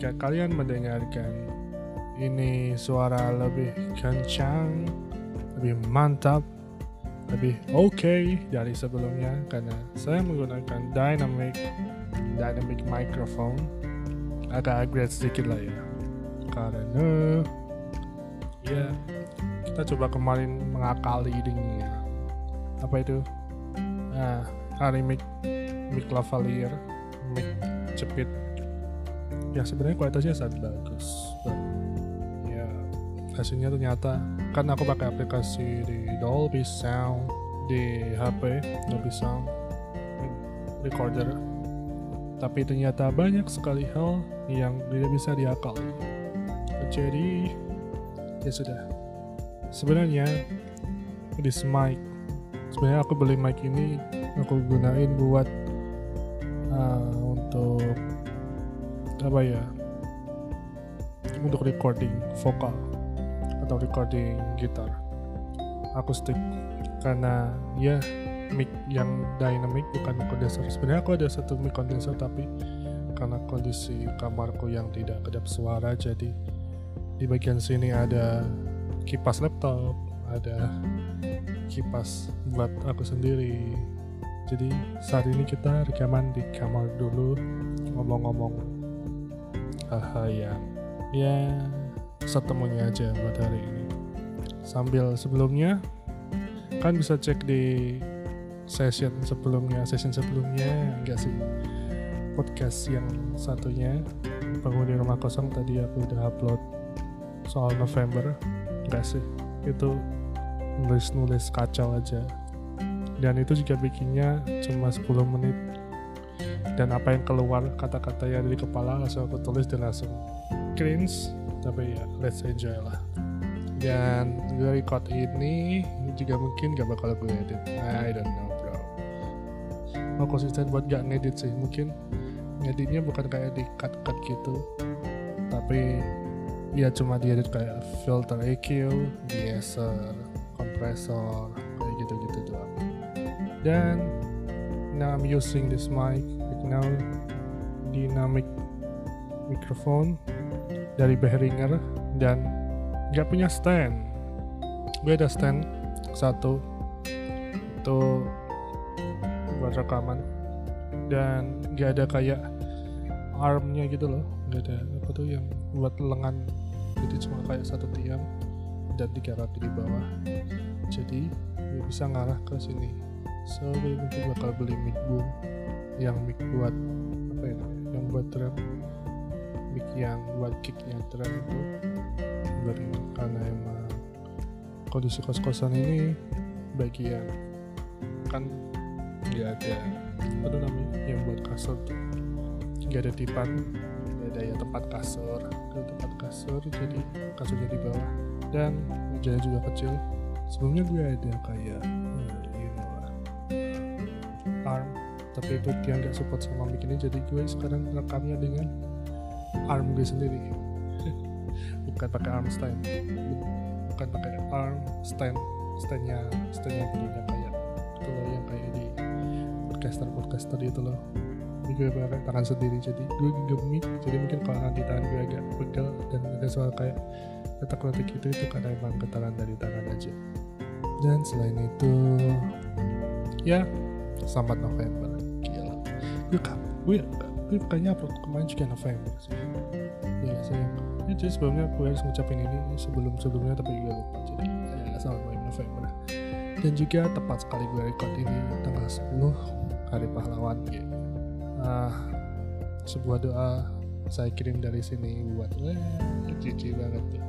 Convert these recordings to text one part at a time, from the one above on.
jika kalian mendengarkan ini suara lebih kencang, lebih mantap, lebih oke okay dari sebelumnya karena saya menggunakan dynamic dynamic microphone agak upgrade sedikit lah ya. Karena ya kita coba kemarin mengakali idenya apa itu? Nah hari mic mic lavalier mic cepit ya sebenarnya kualitasnya sangat bagus dan ya hasilnya ternyata kan aku pakai aplikasi di Dolby Sound di HP Dolby Sound recorder. Tapi ternyata banyak sekali hal yang tidak bisa diakali jadi ya sudah. Sebenarnya this mic sebenarnya aku beli mic ini aku gunain buat uh, untuk apa ya? Untuk recording vokal atau recording gitar akustik. Karena ya mic yang dynamic bukan kondenser sebenarnya aku ada satu mic kondenser tapi karena kondisi kamarku yang tidak kedap suara jadi di bagian sini ada kipas laptop ada kipas buat aku sendiri. Jadi saat ini kita rekaman di kamar dulu ngomong-ngomong hal-hal yang ya setemunya aja buat hari ini. Sambil sebelumnya kan bisa cek di session sebelumnya session sebelumnya enggak sih? Podcast yang satunya penghuni rumah kosong tadi aku udah upload soal November. Enggak sih itu nulis-nulis kacau aja. Dan itu juga bikinnya cuma 10 menit dan apa yang keluar kata-kata yang dari kepala langsung aku tulis dan langsung cringe. Tapi ya let's enjoy lah. Dan gue record ini juga mungkin gak bakal gue edit. I don't know bro. Mau konsisten buat gak ngedit sih mungkin. Ngeditnya bukan kayak di cut-cut gitu. Tapi ya cuma diedit kayak filter EQ, DSR, kompresor, kayak gitu-gitu doang. Dan now I'm using this mic now dynamic microphone dari Behringer dan nggak punya stand. Gue ada stand. Satu. Itu buat rekaman. Dan nggak ada kayak armnya gitu loh. Nggak ada apa tuh yang buat lengan. Jadi cuma kayak satu tiang dan tiga di bawah. Jadi ya bisa ngarah ke sini. So gue mungkin bakal beli mic boom yang mic buat apa ya yang buat drum mic yang buat kicknya drum itu. Beri karena emang kondisi kos-kosan ini bagian kan nggak ada apa tuh namanya yang buat kasur tuh. Nggak ada dipan nggak ada ya tempat kasur. Ada tempat kasur jadi kasurnya di bawah. Dan mejanya juga kecil. Sebelumnya gue ada kayak you know lah. Arm tapi itu dia nggak support sama mic ini jadi gue sekarang rekamnya dengan arm gue sendiri. Bukan pakai arm stand. Bukan pakai arm stand standnya standnya punya kayak itu loh yang kayak di podcaster podcaster itu loh. Ini gue pakai tangan sendiri jadi gue gemik jadi mungkin kalau nanti tangan gue agak pegel dan ada suara kayak letak-letak gitu itu karena emang getaran dari tangan aja. Dan selain itu ya selamat November gue kap gue gue kayaknya upload kemarin juga November sih ya. Saya ya jadi sebelumnya gue harus ngucapin ini sebelum sebelumnya tapi gue lupa. Jadi ya selamat November dan juga tepat sekali gue record ini tanggal 10 hari pahlawan ya. ah, sebuah doa saya kirim dari sini buat wah cici banget tuh.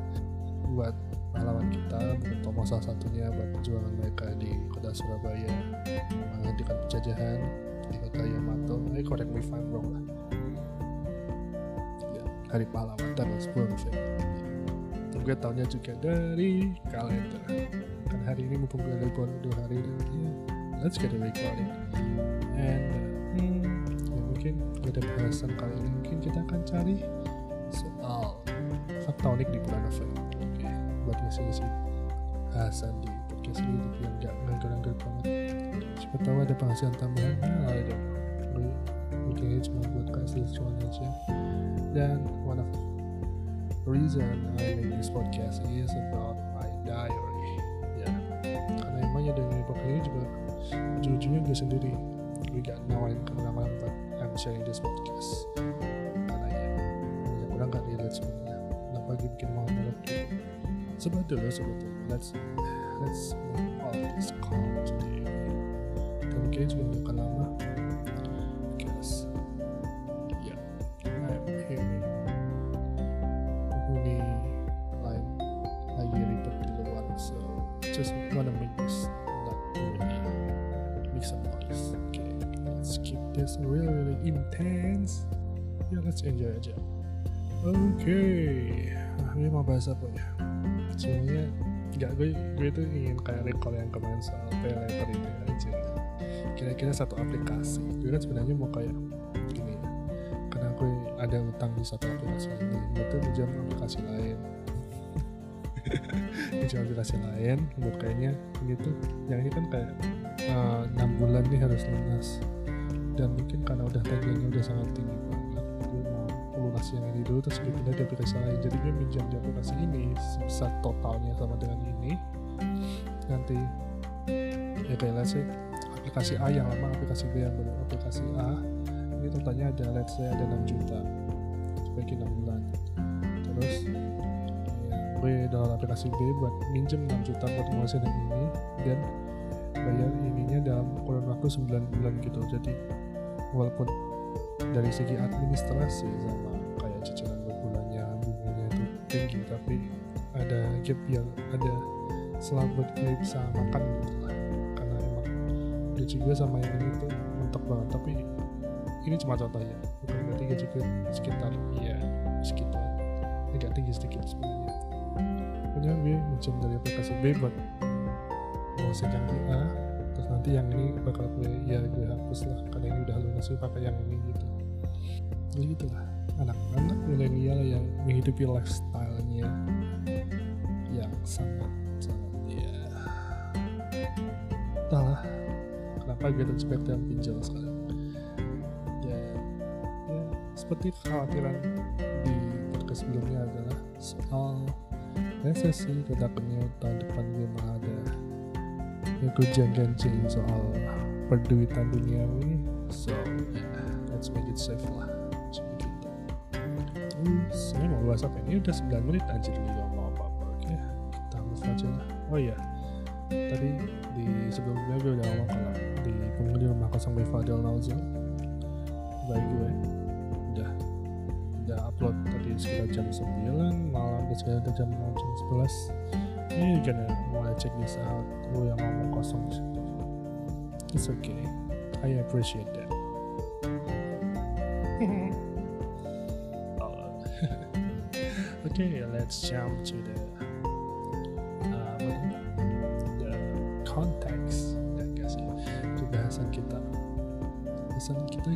Buat pahlawan kita Bung Tomo salah satunya buat perjuangan mereka di kota Surabaya. Menghentikan penjajahan kota Yamato. Eh correct me if I'm wrong lah. Ya, hari pahlawan 10 November gue tahunnya juga dari kalender. Kan hari ini mumpung gue libur dua hari dan ya let's get it. Recorded and uh, hmm, ya mungkin pada bahasan kali ini. Mungkin kita akan cari soal fakta unik di bulan November. Oke buat ngisi-ngisi bahasan di podcast ini yang gak nganggur-nganggur banget. Siapa tahu ada penghasilan tambahan. Nah, I don't know gue, gue bikinnya cuma buat kasih lucuan aja. Dan one of the reason I make this podcast is about my diary. Ya karena emang ya dengan podcast ini juga ujung-ujungnya gue sendiri. Gue gak nawarin ke orang-orang but I'm sharing this podcast. Karena ya banyak orang gak relate sebenarnya sebab dulu sebetulnya. Let's let's move all this calm today. Dan kayaknya gak akan lama. Because yeah I'm hearing penghuni lain lagi ribet di luar so just wanna make this not really make some noise. Okay let's keep this really really intense. Yeah, let's enjoy aja. Okay. ini mau bahas apa ya sebenarnya nggak gue gue tuh ingin kayak recall yang kemarin soal pay ini aja. Kira-kira satu aplikasi. Gue kan sebenarnya mau kayak gini ya. Karena gue ada utang di satu aplikasi ini gue tuh pinjam aplikasi lain. Pinjam aplikasi lain buat kayaknya ini tuh yang ini kan kayak uh, 6 bulan nih harus lunas. Dan mungkin karena udah tagihannya udah sangat tinggi gue lunasi yang ini dulu terus gue pindah di aplikasi lain jadi gue pinjam di aplikasi ini sebesar totalnya sama dengan ini. Nanti ya kayak let's say aplikasi A yang lama aplikasi B yang baru aplikasi A. Ini totalnya ada let's say ada 6 juta. Sebagai 6 bulan. Terus ya, gue dalam aplikasi B buat minjem 6 juta buat nguasain yang ini dan bayar ininya dalam kurun waktu 9 bulan gitu. Jadi walaupun dari segi administrasi sama tinggi tapi ada gap yang ada selang buat gue bisa makan gitu lah karena emang gaji gue sama yang ini tuh mentok banget tapi ini cuma contohnya bukan berarti gaji gue sekitar ya sekitar. Agak tinggi sedikit sebenarnya. Pokoknya gue minjem dari aplikasi B buat mau yang di A terus nanti yang ini bakal gue ya gue hapus lah karena ini udah lunas gue pakai yang ini gitu. Jadi gitulah. Anak-anak milenial yang menghidupi lifestyle-nya entahlah kenapa terjebak dalam pinjol sekarang ya, ya seperti kekhawatiran di podcast sebelumnya adalah soal resesi ketakutnya tahun depan gue malah ada ya gue jangan soal perduitan duniawi so yeah, let's make it safe lah. Ini mau bahas apa? Ini udah 9 menit anjir gue gak mau apa-apa oke kita move aja lah. Oh iya tadi di sebelumnya gue udah ngomong kalau di penghuni rumah kosong by Fadel Nauzul baik gue udah udah upload tadi sekitar jam 9 malam dan sekitar jam jam 11 ini gonna wanna check this out. Lu yang ngomong kosong. It's okay. I appreciate that. Okay let's jump to the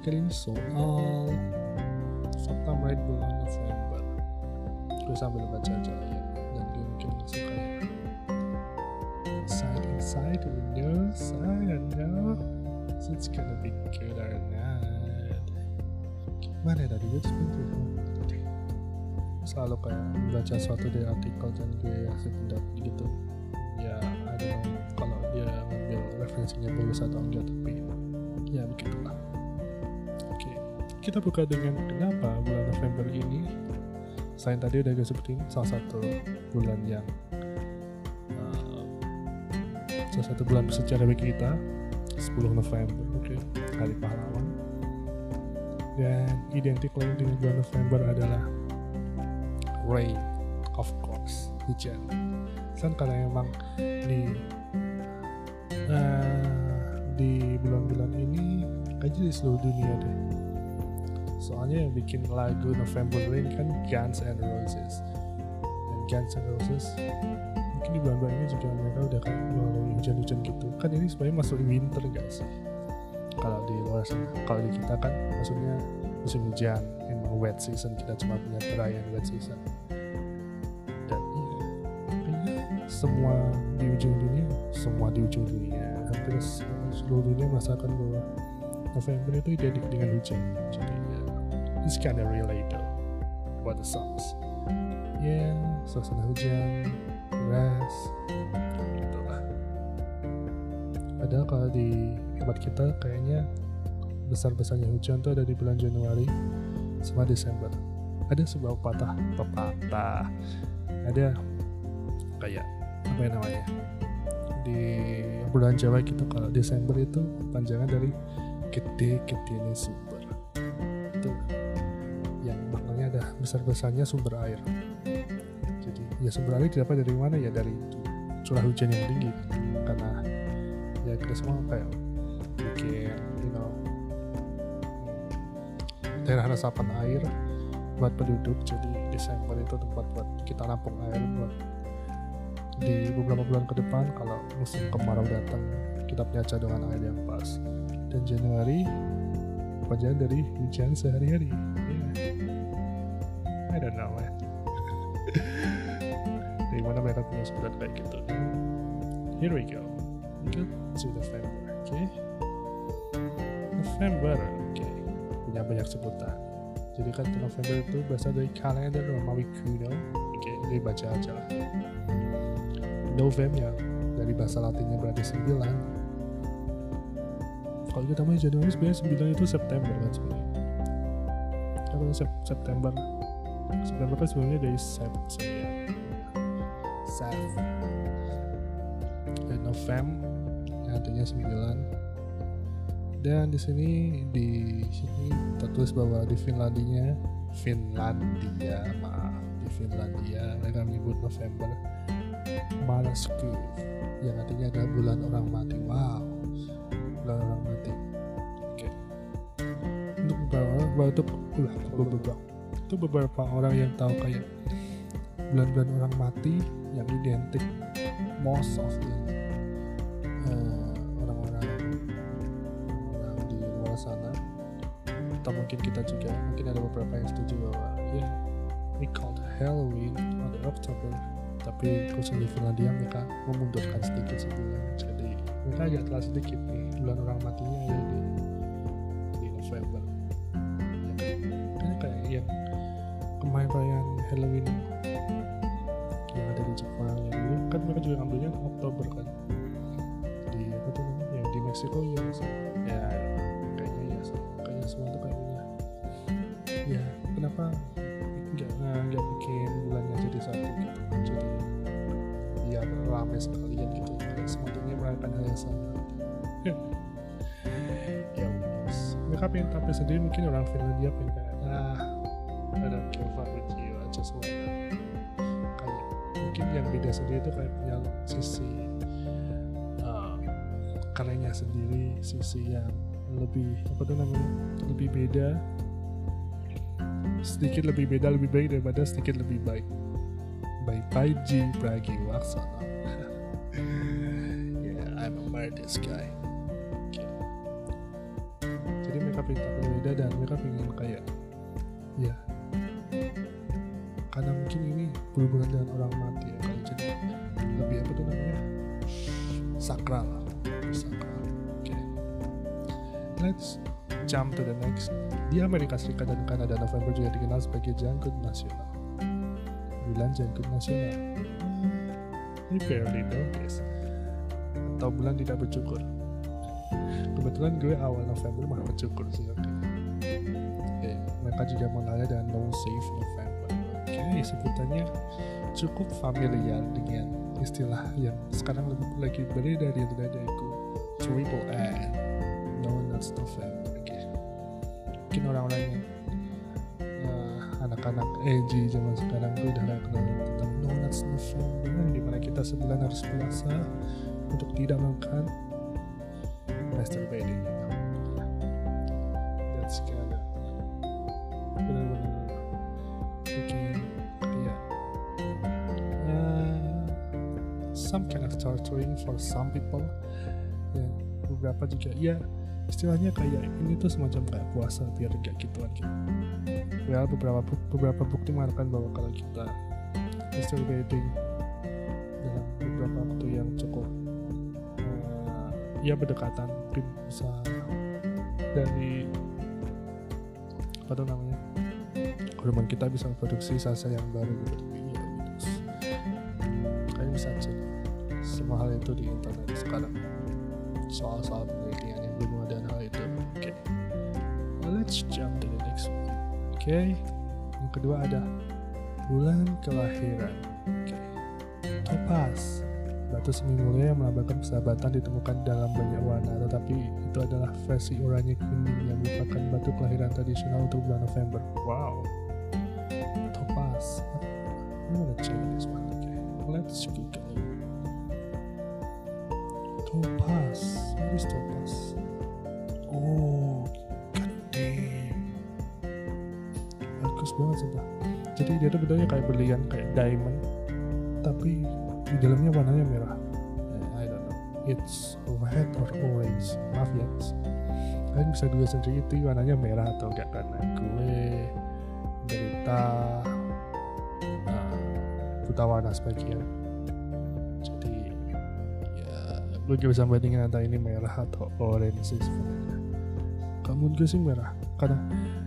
kali ini soal fakta merit bulan November gue sambil baca aja ya dan gue mungkin langsung kayak inside inside who knows I don't know so it's gonna be good or not. Gimana ya tadi? Gue sebenarnya selalu kayak membaca suatu dari artikel dan gue kasih pendapat gitu ya I don't know kalau dia ngambil referensinya bagus atau enggak tapi ya begitulah kita buka dengan kenapa bulan November ini selain tadi udah gue sebutin salah satu bulan yang uh, salah satu bulan bersejarah bagi kita 10 November oke okay. hari pahlawan dan identik lain dengan bulan November adalah rain of course hujan kan karena emang di uh, di bulan-bulan ini kayaknya di seluruh dunia deh soalnya yang bikin lagu November Rain kan Guns N' Roses. Dan Guns N' Roses mungkin di bulan-bulan ini juga mereka udah kayak melalui hujan-hujan gitu. Kan ini sebenarnya masuk winter sih kalau di luar sana kalau di kita kan maksudnya musim hujan emang wet season kita cuma punya dry and wet season. Dan iya kayaknya semua di ujung dunia semua di ujung dunia. Hampir seluruh dunia merasakan bahwa November itu identik dengan hujan. Jadi it's kind of related about the songs. Ya yeah, suasana hujan deras gitulah padahal kalau di tempat kita kayaknya besar-besarnya hujan tuh ada di bulan Januari sama Desember. Ada sebuah patah pepatah. Ada kayak apa yang namanya? Di bulan Jawa gitu kalau Desember itu panjangan dari gede gede ini sumber. Itu yang maknanya ada besar besarnya sumber air. Jadi ya sumber air didapat dari mana? Ya dari curah hujan yang tinggi. Karena ya kita semua kayak bikin you know daerah resapan air buat penduduk. Jadi Desember itu tempat buat kita nampung air buat di beberapa bulan ke depan kalau musim kemarau datang kita punya cadangan air yang pas. Dan Januari panjang dari hujan sehari-hari man dari mana mereka punya sebutan kayak gitu. Here we go. We go to November oke. Okay? November oke. Okay. punya banyak sebutan. Jadi kan November itu berasal dari kalender Romawi kuno oke. Okay, jadi baca aja lah. Novem yang dari bahasa latinnya berarti 9 kalau kita main Januari sebenarnya 9 itu September kan sebenarnya. Kalau sep September September kan sebenarnya dari Sep ya. Sep. Dan Novem yang artinya 9 dan di sini di sini tertulis bahwa di Finlandia Finlandia maaf di Finlandia mereka menyebut November Malasku yang artinya adalah bulan orang mati. Wow bulan orang mati. Oke. Okay. untuk beberapa untuk beberapa itu beberapa orang yang tahu kayak bulan-bulan orang mati yang identik most of the uh, orang-orang orang di luar sana. Atau mungkin kita juga mungkin ada beberapa yang setuju bahwa ya yeah, we called Halloween on October. Tapi khusus di Finlandia mereka memundurkan sedikit sebulan jadi mereka agak telah sedikit nih bulan orang matinya ya di, di November. Kayak yang kemarin perayaan Halloween. Yang ada di Jepang. Yang dulu kan mereka juga ngambilnya Oktober kan? Di apa tuh namanya? Ya di Meksiko ya ya kayaknya ya kayaknya semua tuh kayaknya ya kenapa? Nggak nggak bikin bulannya jadi satu gitu. Jadi biar rame sekalian gitu. Dan semuanya merayakan hal yang sama. Ya. Yes. mereka pengen tampil sendiri mungkin orang Finlandia pengen. Kayak ah ada Keva with you I just wanna kayak mungkin yang beda sendiri itu kayak punya sisi uh, karyanya sendiri sisi yang lebih apa tuh namanya lebih beda. Sedikit lebih beda lebih baik daripada sedikit lebih baik. By Paiji Pragiwaksono yeah I'm a this guy. Okay. jadi mereka pintar berbeda dan mereka pengen kayak ya karena mungkin ini berhubungan dengan orang mati ya kali jadi lebih apa tuh namanya? Sakral. Sakral. Oke. Okay. let's jump to the next. Di Amerika Serikat dan Kanada November juga dikenal sebagai jangkut nasional. Bulan jangkut nasional. Ini barely know this atau bulan tidak bercukur kebetulan gue awal November malah bercukur sih oke. Okay. mereka juga mengenalnya dengan No Safe November oke okay, sebutannya cukup familiar dengan istilah yang sekarang lagi beredar di dadaiku triple N No Nuts November mungkin orang-orang yang uh, anak-anak edgy zaman sekarang tuh udah kenal tentang donuts November di mana kita sebulan harus puasa untuk tidak makan masturbating beberapa juga. Ya istilahnya kayak ini tuh semacam kayak puasa biar gak gituan gitu. Well beberapa beberapa bukti mengatakan bahwa kalau kita masturbating dalam beberapa waktu yang cukup uh, ya berdekatan mungkin bisa dari apa tuh namanya hormon kita bisa memproduksi sel-sel yang baru gitu. Iya kalian bisa cek semua hal itu di internet sekarang soal-soal penelitian yang berhubungan dengan hal itu. Oke. Okay. let's jump to the next one. Oke okay. yang kedua ada bulan kelahiran. Oke. Okay. topaz. Batu semi mulia yang melambangkan persahabatan ditemukan dalam banyak warna tetapi itu adalah versi oranye kuning yang merupakan batu kelahiran tradisional untuk bulan November. Wow. Topaz. I'm gonna check this one. Okay let's google topaz topaz oh god damn bagus banget sumpah. Jadi dia tuh bentuknya kayak berlian kayak diamond. Tapi di dalamnya warnanya merah. I don't know. It's red or orange. Maaf ya. Kalian bisa dua sendiri itu warnanya merah atau enggak karena gue berita uh, buta warna sebagian lu juga bisa bandingin antara ini merah atau orange sih sebenarnya. Kamu gue sih merah. Karena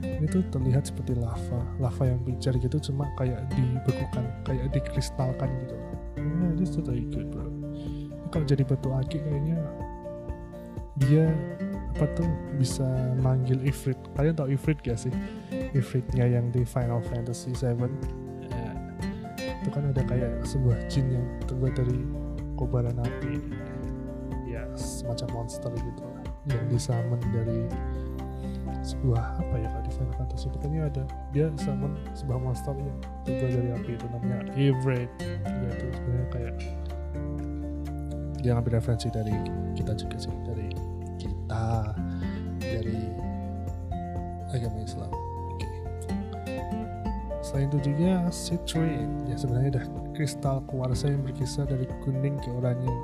ini tuh terlihat seperti lava. Lava yang pijar gitu cuma kayak dibekukan kayak dikristalkan gitu. Yeah this is really good bro. Kalau jadi batu aki kayaknya dia apa tuh bisa manggil Ifrit. Kalian tau Ifrit gak sih? Ifritnya yang di Final Fantasy 7 ya, itu kan ada kayak sebuah jin yang terbuat dari kobaran api semacam monster gitu. Yang disamen dari sebuah apa ya kalau di Final Fantasy pokoknya ada dia summon sebuah monster yang terbuat dari api itu namanya Evred ya itu sebenarnya kayak dia ngambil referensi dari kita juga sih dari kita dari agama Islam. Okay. selain itu juga citrine ya sebenarnya ada kristal kuarsa yang berkisar dari kuning ke oranye.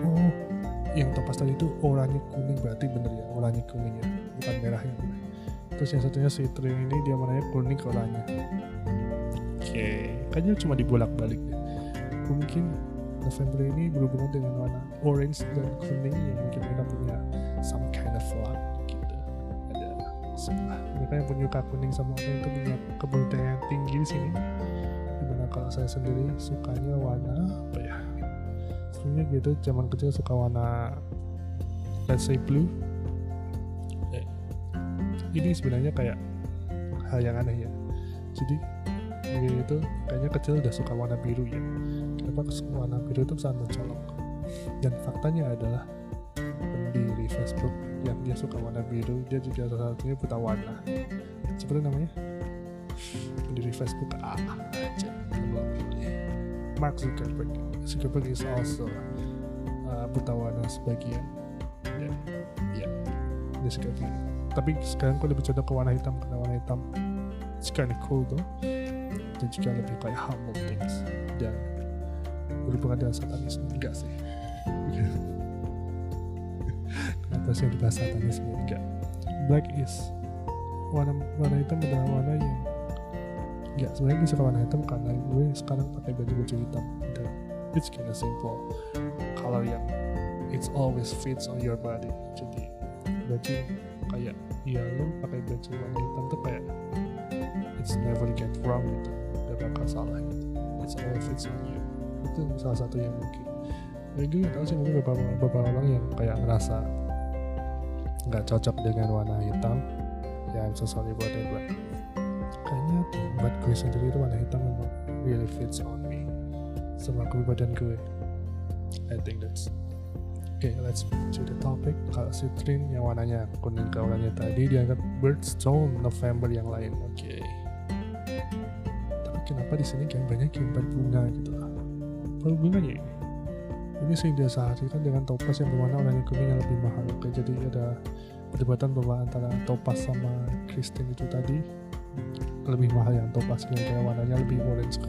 Oh yang topas tadi itu oranye kuning berarti bener ya oranye kuning ya bukan merah yang bener terus yang satunya citrine ini dia warnanya kuning ke oranye. Oke. Okay. kayaknya cuma dibolak balik deh mungkin November ini berhubungan dengan warna orange dan kuning yang mungkin mereka punya some kind of luck gitu. Ada sebelah mereka yang punya kuning sama oranye itu punya kebutuhan tinggi di sini. Di mana kalau saya sendiri sukanya warna apa ya sebenarnya gitu zaman kecil suka warna let's say blue. Eh, ini sebenarnya kayak hal yang aneh ya. Jadi gue itu kayaknya kecil udah suka warna biru ya. Kenapa warna biru itu sangat mencolok? Dan faktanya adalah pendiri Facebook yang dia suka warna biru dia juga salah satunya buta warna. Seperti namanya? Pendiri Facebook. Ah aja. Mark Zuckerberg Zuckerberg is also. Uh, buta warna sebagian. Dan ya suka biru tapi sekarang gue lebih condong ke warna hitam karena warna hitam it's kinda cool tuh. Dan juga lebih kayak humble things. Dan berhubungan dengan satanisme. Enggak sih. Kenapa sih yang dibahas satanisme. Enggak. Black is warna warna hitam adalah warna yang enggak sebenarnya gue suka warna hitam karena gue sekarang pakai baju baju hitam. Dan it's kinda simple. Color yang it's always fits on your body. Jadi baju kayak ya lo pakai baju warna hitam tuh kayak it's never get wrong gitu. Gak bakal salah gitu. It's always fits on you. Itu salah satu yang mungkin. Ya gue gak tau sih mungkin beberapa, beberapa orang yang kayak ngerasa nggak cocok dengan warna hitam. Ya I'm so sorry but kayaknya buat gue sendiri itu warna hitam memang really fits on sama kepribadian gue I think that's okay, let's to the topic. Kalau citrine yang warnanya kuning oranye tadi dianggap birdstone November yang lain. Oke. Okay. Tapi kenapa di sini kayak banyak yang berbunga gitu lah? Hubungannya ini? Ini sih diasahkan dengan topas yang berwarna oranye kuning yang lebih mahal. Oke, jadi ada perdebatan bahwa antara topas sama kristin itu tadi lebih mahal yang topas kira-kira warnanya lebih orange ke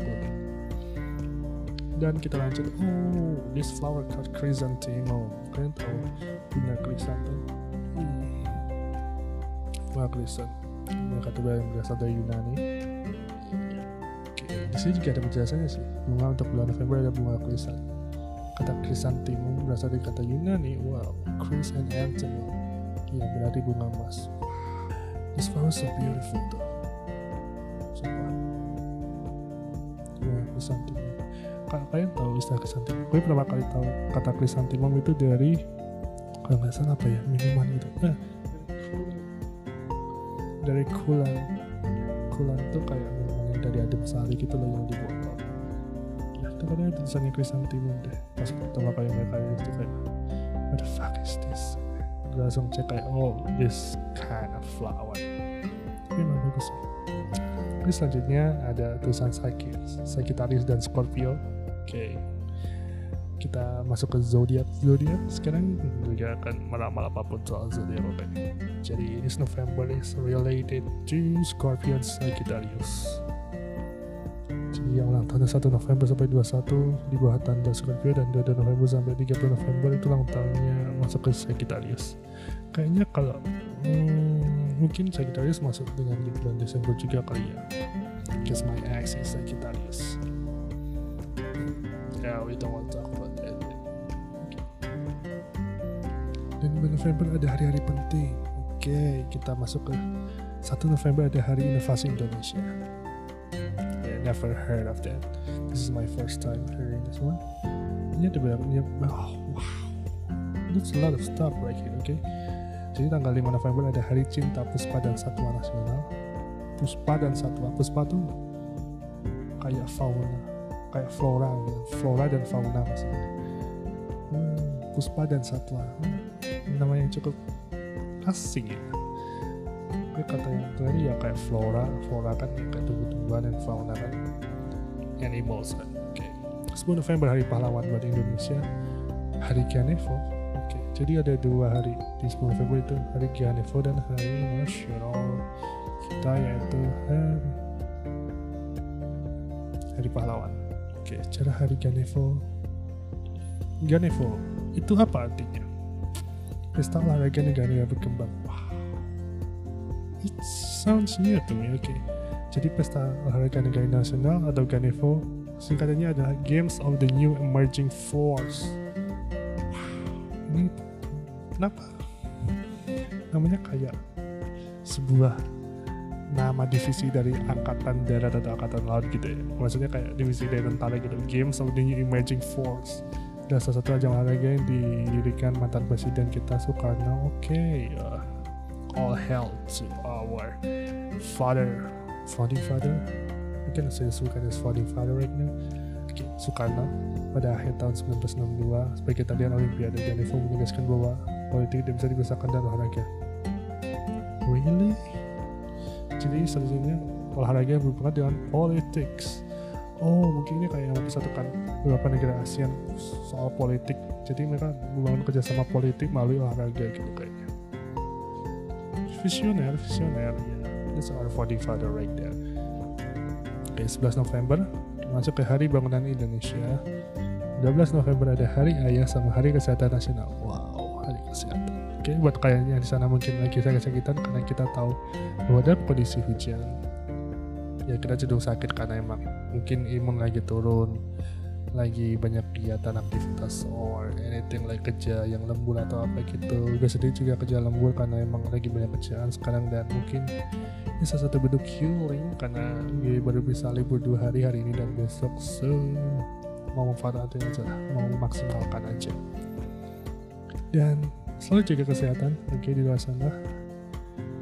dan kita lanjut. Oh this flower called chrysanthemum. Kalian tahu bunga chrysanthemum hmm. bunga chrysanthemum bunga kata yang berasal dari Yunani. Oke di sini juga ada penjelasannya sih. Bunga untuk bulan November ada bunga chrysanthemum kata chrysanthemum berasal dari kata Yunani. Wow chrysanthemum ya berarti bunga emas. This flower so beautiful though. Sumpah ya chrysanthemum Ka- kalian tahu istilah chrysanthemum gue pertama kali tahu kata chrysanthemum itu dari kalau nggak salah apa ya minuman gitu nah, dari kulan. Kulan tuh kayak minuman yang dari adem sari gitu loh yang di botol ya itu katanya tulisannya chrysanthemum deh. Pas pertama kali mereka itu kayak what the fuck is this? Gue langsung cek kayak oh this kind of flower. Tapi emang bagus Terus selanjutnya ada tulisan Sagittarius, Sagittarius dan Scorpio. Oke. Kita masuk ke zodiak. Zodiak sekarang juga akan meramal apa pun soal zodiak oke. Jadi this November is related to Scorpio Sagittarius. Jadi yang ulang tahun 1 November sampai 21 di bawah tanda Scorpio dan 2 November sampai 30 November itu ulang tahunnya masuk ke Sagittarius. Kayaknya kalau hmm, mungkin Sagittarius masuk dengan di bulan Desember juga kali ya. Because my ex is Sagittarius. We don't want to talk about that. Okay. Dan November ada hari-hari penting. Oke, kita masuk ke 1 November ada Hari Inovasi Indonesia. Yeah, never heard of that. This is my first time hearing this one. Ini ada banyak, ini, oh, wow. That's a lot of stuff right here, okay? Jadi tanggal 5 November ada Hari Cinta Puspa dan Satwa Nasional. Puspa dan Satwa. Puspa tuh kayak fauna, kayak flora, gitu. flora dan fauna maksudnya. Hmm, Puspa dan Satwa. Hmm, nama yang cukup asing ya. Gue kata yang tadi ya kayak flora, flora kan ya kayak tumbuh-tumbuhan dan fauna kan animals kan. Oke. 10 November Hari Pahlawan buat Indonesia. Hari Ganevo Oke, jadi ada dua hari di 10 November itu hari Ganevo dan hari nasional kita yaitu hari, hari pahlawan. Oke, cara hari Ganevo. Ganevo itu apa artinya? Pesta olahraga negara berkembang. Wow. It sounds new to me. Oke. Jadi pesta olahraga negara nasional atau Ganevo singkatannya adalah Games of the New Emerging Force ini kenapa namanya kayak sebuah nama divisi dari angkatan darat atau angkatan laut gitu ya. Maksudnya kayak divisi dari tentara gitu. Games of the New Emerging Force. Dan salah satu ajang olahraga yang didirikan mantan presiden kita Soekarno. Oke okay, uh, all hell to our father. Founding father. Mungkin saya Soekarno is founding father right now. Okay, Soekarno. Pada akhir tahun 1962 sebagai tadian Olimpiade Ganevo menegaskan bahwa politik tidak bisa dipisahkan dari olahraga. Really? Jadi selanjutnya olahraga berhubungan dengan politics. Oh mungkin ini kayak yang mempersatukan beberapa negara ASEAN soal politik. Jadi mereka membangun kerjasama politik melalui olahraga gitu kayaknya. Visioner, visioner. Yeah. That's our founding father right there. Oke, 11 November masuk ke Hari Bangunan Indonesia. 12 November ada Hari Ayah sama Hari Kesehatan Nasional. Wow, Hari Kesehatan. Oke, buat kalian yang di sana mungkin lagi sakit-sakitan karena kita tahu bahwa dalam kondisi hujan, ya kita cenderung sakit karena emang mungkin imun lagi turun, lagi banyak kegiatan aktivitas or anything like kerja yang lembur atau apa gitu. Gue sendiri juga kerja lembur karena emang lagi banyak kerjaan sekarang dan mungkin ini salah satu bentuk healing karena gue baru bisa libur dua hari hari ini dan besok so mau memanfaatkan aja lah mau memaksimalkan aja dan selalu jaga kesehatan oke di luar sana.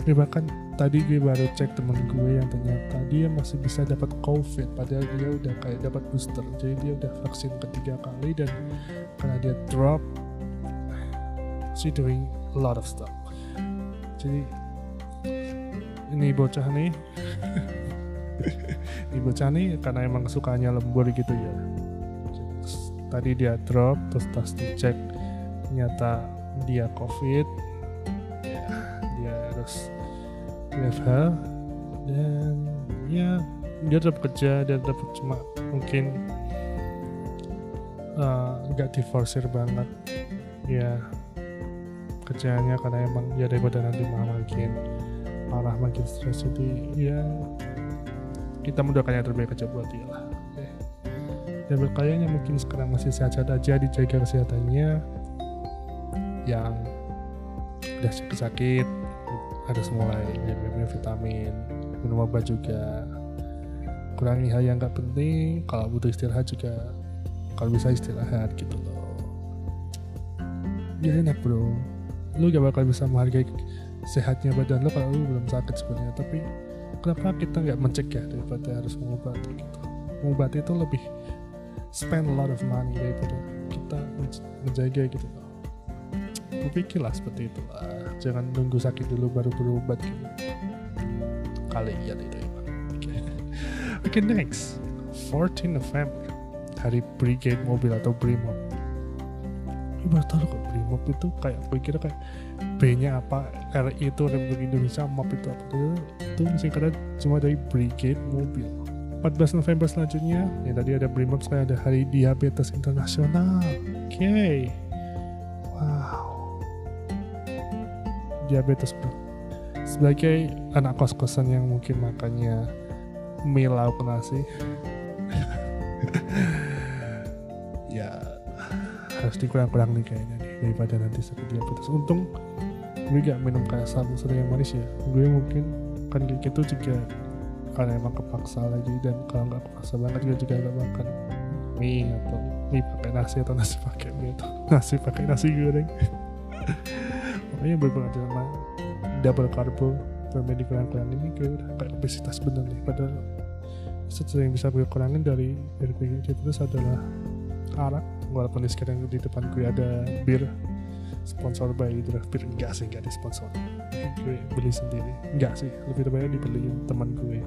Gue bahkan tadi gue baru cek temen gue yang ternyata dia masih bisa dapat covid padahal dia udah kayak dapat booster. Jadi dia udah vaksin ketiga kali dan karena dia drop she doing a lot of stuff. Jadi ini bocah nih. Ini bocah nih karena emang sukanya lembur gitu ya. Tadi dia drop terus tas dicek ternyata dia covid. Ya dia harus WFH dan ya dia tetap kerja dia tetap cuma mungkin nggak uh, diforsir banget. Ya kerjanya karena emang ya daripada nanti malah makin parah makin stres. Jadi ya kita mudahkan yang terbaik aja buat dia lah. Dan buat kalian yang mungkin sekarang masih sehat-sehat aja dijaga kesehatannya yang udah sakit harus mulai minum vitamin minum obat juga. Kurangi hal yang nggak penting kalau butuh istirahat juga kalau bisa istirahat gitu loh. Ya enak bro. Lu gak bakal bisa menghargai sehatnya badan lo kalau lu belum sakit sebenarnya. Tapi kenapa kita nggak mencegah daripada harus mengobati gitu? Mengobati itu lebih spend a lot of money daripada kita menjaga gitu loh berpikirlah seperti itu. Lah jangan nunggu sakit dulu baru berobat gitu. Kali iya itu ya oke okay, next. 14 November hari Brigade Mobil atau Brimob. Ini baru tahu kok Brimob itu kayak gue kira kayak B-nya apa RI itu Republik Indonesia MOB itu apa. Itu itu singkatan cuma dari Brigade Mobil. 14 November selanjutnya ya tadi ada Brimob sekarang ada Hari Diabetes Internasional. Oke okay. Diabetes bro. Sebagai anak kos-kosan yang mungkin makannya mie lauk nasi ya. Harus dikurang-kurang nih kayaknya nih daripada nanti sakit diabetes. Untung gue gak minum kayak sabu sering yang manis ya. Gue mungkin kan kayak gitu juga. Karena emang kepaksa lagi dan kalau nggak kepaksa banget gue juga gak makan mie atau mie pakai nasi atau nasi pakai mie atau nasi pakai nasi goreng makanya berpengaruh sama double carbo bermain dikurang-kurangin ini gue udah kayak obesitas bener nih. Padahal sesuatu yang bisa gue kurangin dari dari itu adalah arak. Walaupun di sekarang di depan gue ada bir sponsor by draft beer enggak sih enggak sponsor gue beli sendiri. Enggak sih lebih tepatnya dibeliin teman gue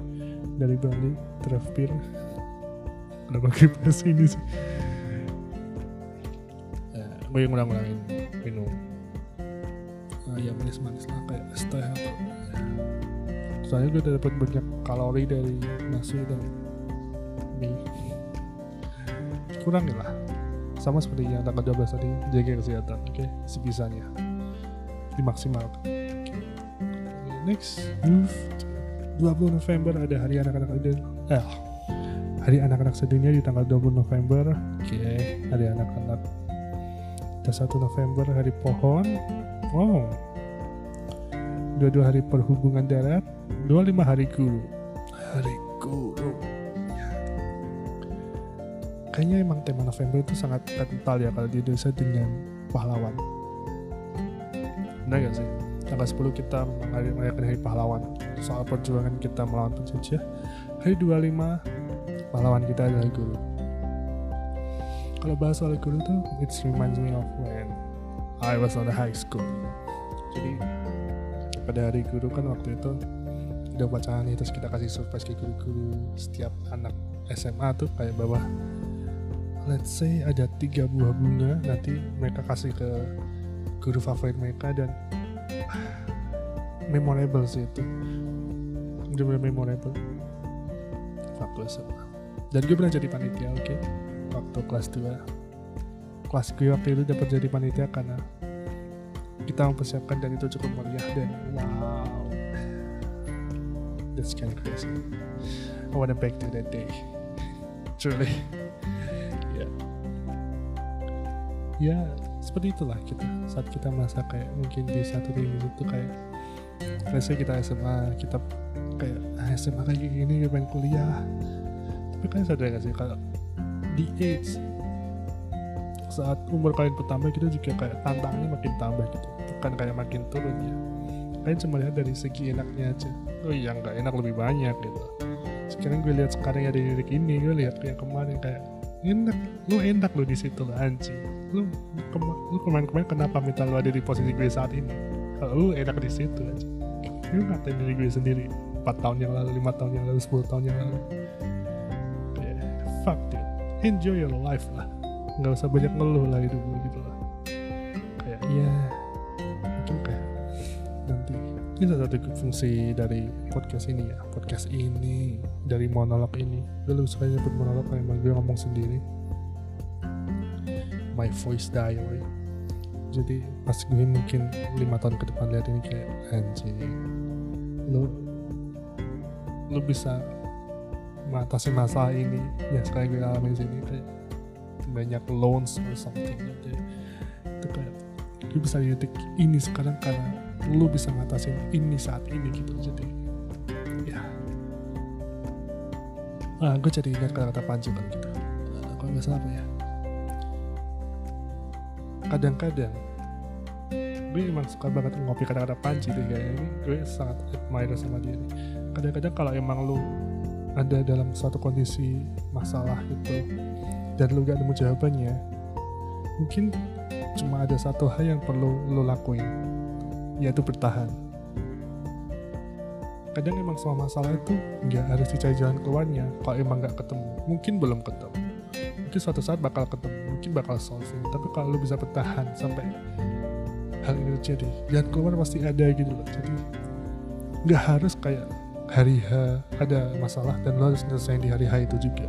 dari Bali draft beer kenapa gue bahas ini sih? Ya, gue yang ngurang-ngurangin minum ya manis-manis lah kayak es teh atau ya. soalnya gue udah dapat banyak kalori dari nasi dan mie kurangin lah sama seperti yang tanggal 12 tadi jaga kesehatan oke okay? sebisanya dimaksimalkan okay. next move 20 November ada hari anak-anak eh hari anak-anak sedunia di tanggal 20 November oke okay. hari anak-anak ada 1 November hari pohon wow 22 hari perhubungan darat 25 hari guru. Hari guru. Kayaknya emang tema November itu sangat kental ya kalau di Indonesia dengan pahlawan. Benar gak sih? Tanggal 10 kita merayakan hari pahlawan. Soal perjuangan kita melawan penjajah hari 25 pahlawan kita adalah guru. Kalau bahas soal guru tuh it reminds me of when I was on the high school. Jadi pada hari guru kan waktu itu udah bacaan nih terus kita kasih surprise ke guru-guru setiap anak SMA tuh kayak bawah let's say ada tiga buah bunga nanti mereka kasih ke guru favorit mereka dan memorable sih itu. Bener memorable. Waktu SMA dan gue pernah jadi panitia oke okay? waktu kelas 2 kelas gue waktu itu dapat jadi panitia karena kita mempersiapkan dan itu cukup meriah dan wow. That's kind of crazy. I wanna back to that day. Truly. Ya seperti itulah kita saat kita merasa kayak mungkin di satu titik itu kayak let's kita SMA kita kayak ah, SMA kayak gini pengen kuliah. Tapi kan sadar gak sih kalau di age saat umur kalian bertambah kita juga kayak tantangannya makin tambah gitu bukan kayak makin turun ya. Kalian cuma lihat dari segi enaknya aja. Oh iya nggak enak lebih banyak gitu. Sekarang gue lihat sekarang ada di ini gue lihat yang kemarin kayak enak lu enak lu di situ anjing. Lu kema lu kemarin-kemarin kenapa minta lu ada di posisi gue saat ini? Kalau lu enak di situ aja lu ngatain diri gue sendiri 4 tahun yang lalu 5 tahun yang lalu 10 tahun yang lalu. Yeah, fuck dude. Enjoy your life lah. Nggak usah banyak ngeluh lah hidup lu gitu ini salah satu fungsi dari podcast ini ya. Podcast ini dari monolog ini. Gue lebih suka nyebut monolog karena gue ngomong sendiri. My voice diary jadi pas gue mungkin lima tahun ke depan lihat ini kayak anjing. Lu lu bisa mengatasi masalah ini ya sekarang gue alami sini kayak banyak loans or something gitu itu kayak gue bisa titik ini sekarang karena lu bisa ngatasin ini saat ini gitu. Jadi ya. Ah gue jadi ingat kata-kata Panji kan gitu. Uh, kalau nggak salah apa ya? Kadang-kadang gue emang suka banget ngopi kata-kata Panji deh kayaknya ini gue sangat admire sama dia nih. Kadang-kadang kalau emang lu ada dalam suatu kondisi masalah itu dan lu gak nemu jawabannya mungkin cuma ada satu hal yang perlu lu lakuin yaitu bertahan. Kadang emang semua masalah itu nggak harus dicari jalan keluarnya kalau emang nggak ketemu. Mungkin belum ketemu. Mungkin suatu saat bakal ketemu mungkin bakal solving. Tapi kalau lu bisa bertahan sampai hal ini terjadi jalan keluar pasti ada gitu loh. Jadi nggak harus kayak hari H ada masalah dan lo harus selesai di hari H itu juga.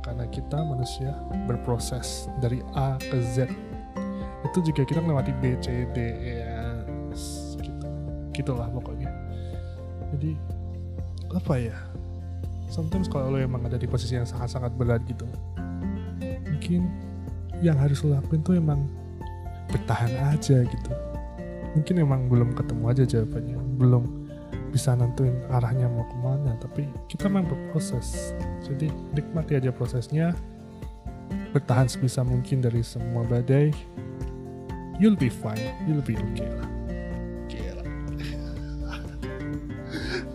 Karena kita manusia berproses dari A ke Z. Itu juga kita melewati B C D E gitulah pokoknya. Jadi apa ya? Sometimes kalau lo emang ada di posisi yang sangat-sangat berat gitu mungkin yang harus lo lakuin tuh emang bertahan aja gitu. Mungkin emang belum ketemu aja jawabannya belum bisa nentuin arahnya mau ke mana tapi kita memang berproses. Jadi nikmati aja prosesnya bertahan sebisa mungkin dari semua badai you'll be fine you'll be okay lah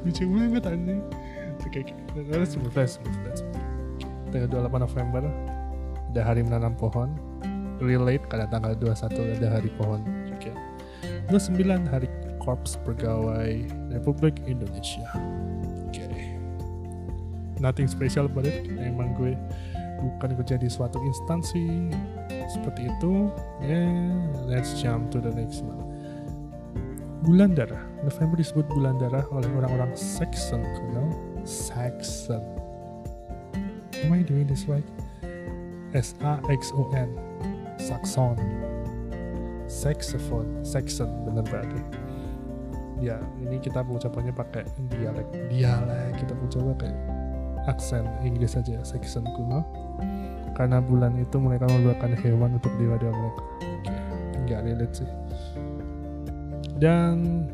lucu banget anjing oke move let's move tanggal 28 November ada hari menanam pohon relate karena tanggal 21 ada hari pohon juga 29 hari Korps Pegawai Republik Indonesia. Oke. Okay. Nothing special about it. Emang gue bukan kerja di suatu instansi seperti itu. Yeah, let's jump to the next one. Bulan darah. November disebut bulan darah oleh orang-orang Saxon, know? Saxon. Am I doing this right? S A X O N. Saxon. Saxophone, Saxon bener berarti ya ini kita mengucapannya pakai dialek dialek kita mencoba kayak aksen Inggris saja Saxon kuno karena bulan itu mereka membuatkan hewan untuk dewa-dewa mereka nggak relate sih dan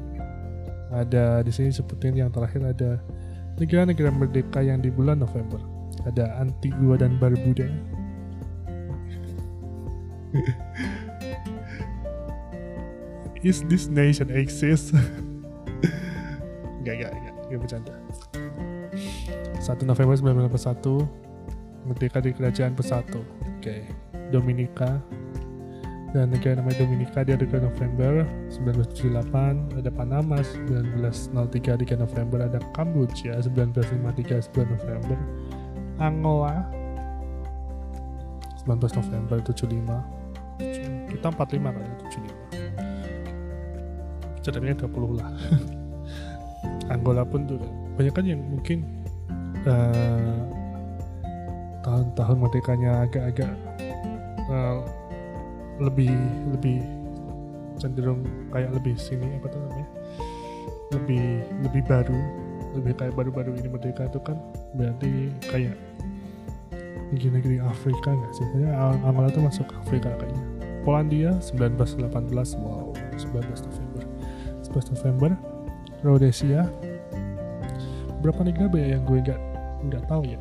ada di sini sebutin yang terakhir ada negara-negara merdeka yang di bulan November ada Antigua dan Barbuda Is this nation exist? Gak, gak, gak, gak bercanda. 1 November 1941 Merdeka di Kerajaan Bersatu Oke okay. Dominika dan negara namanya Dominika di 3 November 1978 ada Panama 1903 3 November ada Kamboja 1953 9 November Angola 19 November 75 kita 45 kali 75 ceritanya 20 lah. Angola pun juga banyak kan yang mungkin uh, tahun-tahun merdekanya agak-agak uh, lebih lebih cenderung kayak lebih sini apa tuh namanya lebih lebih baru lebih kayak baru-baru ini merdeka itu kan berarti kayak negeri-negeri Afrika nggak sih? Kayaknya Angola tuh masuk Afrika kayaknya. Polandia 1918 wow 19 November 11 November Rhodesia berapa negara banyak yang gue nggak nggak tahu ya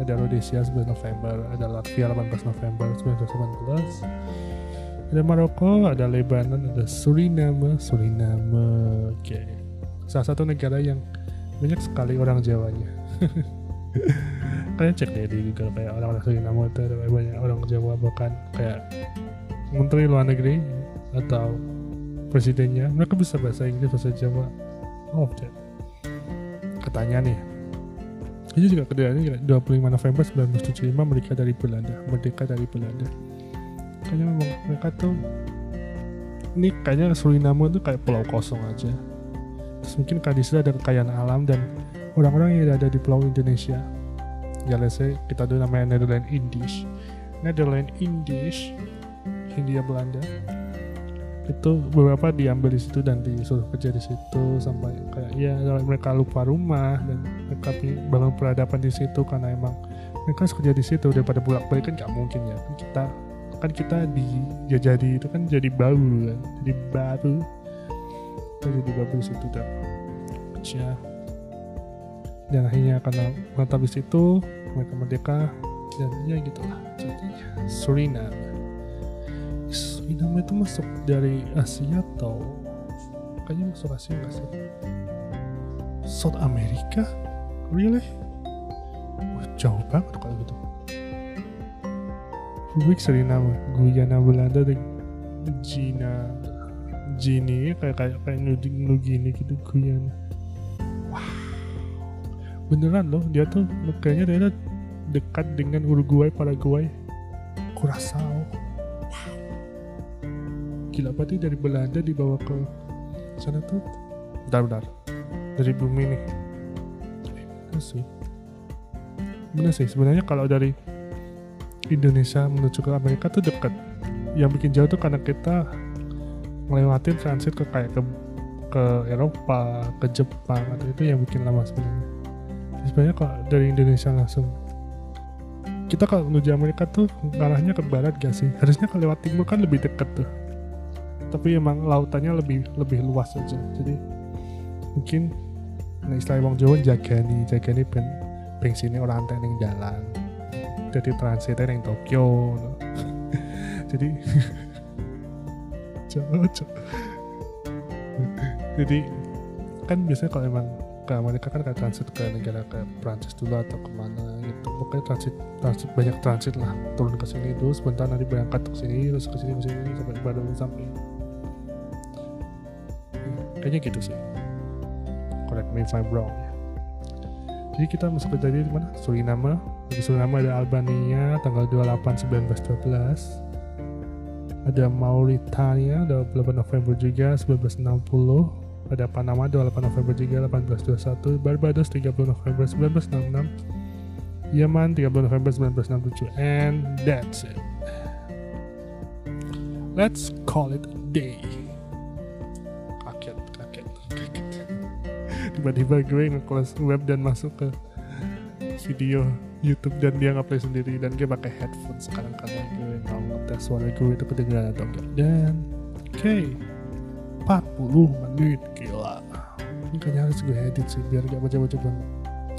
ada Rhodesia 9 November ada Latvia 18 November 1918 ada Maroko ada Lebanon ada Suriname Suriname oke. Okay. salah satu negara yang banyak sekali orang Jawanya. Kalian cek deh di Google kayak orang-orang Suriname itu ada banyak orang Jawa bahkan kayak menteri luar negeri atau presidennya. Mereka bisa bahasa Inggris bahasa Jawa. Oh that katanya nih itu juga kedatangannya 25 November 1975 merdeka dari Belanda. Merdeka dari Belanda. Kayaknya memang mereka tuh ini kayaknya Suriname tuh kayak pulau kosong aja. Terus mungkin karena di ada kekayaan alam dan orang-orang yang ada di pulau Indonesia. Ya let's say kita dulu namanya Netherlands Indies. Netherlands Indies Hindia Belanda itu beberapa diambil di situ dan disuruh kerja di situ sampai kayak ya mereka lupa rumah dan mereka bangun peradaban di situ karena emang mereka harus kerja di situ daripada bolak balik kan nggak mungkin ya. Kan kita kan kita di ya jadi itu kan jadi baru kan jadi baru kita jadi baru di situ dan ya dan akhirnya karena mengatasi itu mereka merdeka dan ya gitulah. Jadinya Suriname. Suriname itu masuk dari Asia atau kayaknya masuk Asia nggak sih? South America really? Wah, jauh banget kalau gitu. Gue Suriname Guyana Belanda dan Gina Gini kayak kayak kayak Nugini gitu Guyana wah beneran loh dia tuh kayaknya dia dekat dengan Uruguay Paraguay. Curaçao. Wow. gila berarti dari Belanda dibawa ke sana tuh. Bentar-bentar dari bumi nih sih bener sih sebenarnya kalau dari Indonesia menuju ke Amerika tuh dekat yang bikin jauh tuh karena kita melewati transit ke kayak ke ke Eropa, ke Jepang atau itu yang bikin lama sebenarnya. Sebenarnya kalau dari Indonesia langsung kita kalau menuju Amerika tuh arahnya ke barat gak sih? Harusnya kalau lewat timur kan lebih dekat tuh. Tapi emang lautannya lebih lebih luas aja. Jadi mungkin nah istilah wong Jawa jaga nih, jaga nih pen, pen sini orang yang jalan. Jadi transitnya yang Tokyo no. jadi cocok jadi kan biasanya kalau emang ke Amerika kan kayak transit ke negara kayak Prancis dulu atau ke mana gitu. Pokoknya transit transit banyak transit lah. Turun ke sini dulu sebentar nanti berangkat ke sini terus ke sini ke sini sampai baru sampai. Kayaknya gitu sih me if I'm wrong ya jadi kita masuk ke tadi di mana? Suriname. Di Suriname ada Albania tanggal 28 19 12 ada Mauritania 28 November juga 1960 ada Panama 28 November juga 1821 Barbados 30 November 1966 Yaman 30 November 1967 and that's it. Let's call it a day tiba-tiba gue nge-close web dan masuk ke video YouTube dan dia nge-play sendiri dan dia pakai headphone sekarang karena gue mau ngetes suara gue itu kedengaran atau enggak. Dan oke okay, 40 menit gila. Ini kayaknya harus gue edit sih biar gak baca-baca banget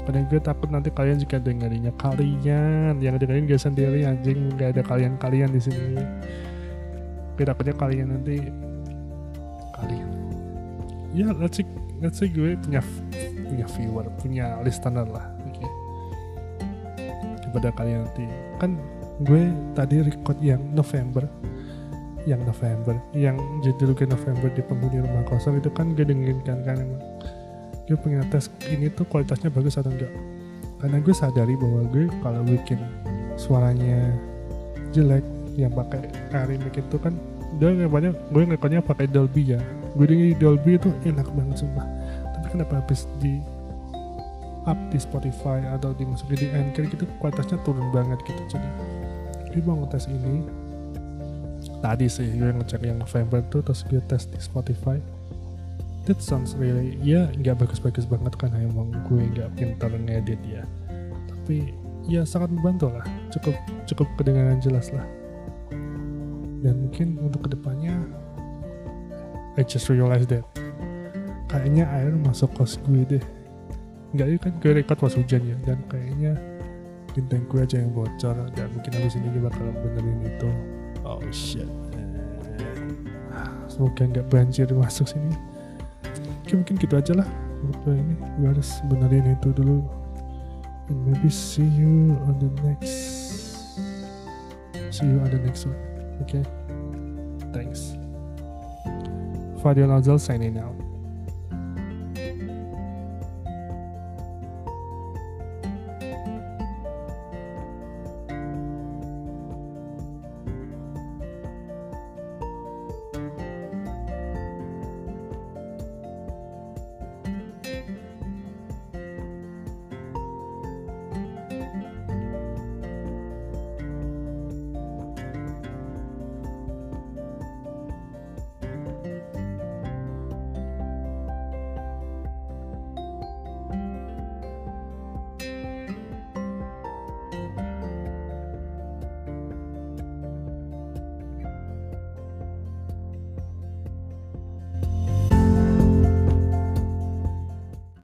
karena gue takut nanti kalian jika dengerinnya kalian. Yang dengerin gue sendiri anjing. Gak ada kalian-kalian di sini. Gue takutnya kalian nanti kalian. Ya let's see let's say gue punya punya viewer punya listener lah. Oke. Okay. kepada kalian nanti. Kan gue tadi record yang November yang November yang judul gue November di penghuni rumah kosong itu kan gue dengerin kan kan emang. Gue pengen tes ini tuh kualitasnya bagus atau enggak? Karena gue sadari bahwa gue kalau bikin suaranya jelek yang pakai Ari mic itu kan dia banyak gue ngerekodnya pakai Dolby ya gue dengerin Dolby itu enak banget sumpah. Tapi kenapa habis di up di Spotify atau dimasukin di Anchor gitu kualitasnya turun banget gitu jadi. Gue mau ngetes ini. Tadi sih gue ngecek yang November tuh terus gue tes di Spotify. That sounds really ya nggak bagus-bagus banget karena emang gue nggak pintar ngedit ya. Tapi ya sangat membantu lah. Cukup cukup kedengaran jelas lah. Dan mungkin untuk ke depannya I just realized that kayaknya air masuk kos gue deh. Nggak ya kan gue record pas hujan ya dan kayaknya bintang gue aja yang bocor. Dan mungkin habis ini gue bakal benerin itu. Oh shit. Semoga nggak banjir masuk sini. Oke mungkin gitu aja lah. Untuk ini gue harus benerin itu dulu. And maybe see you on the next see you on the next one. Okay thanks Fadil Nazal signing out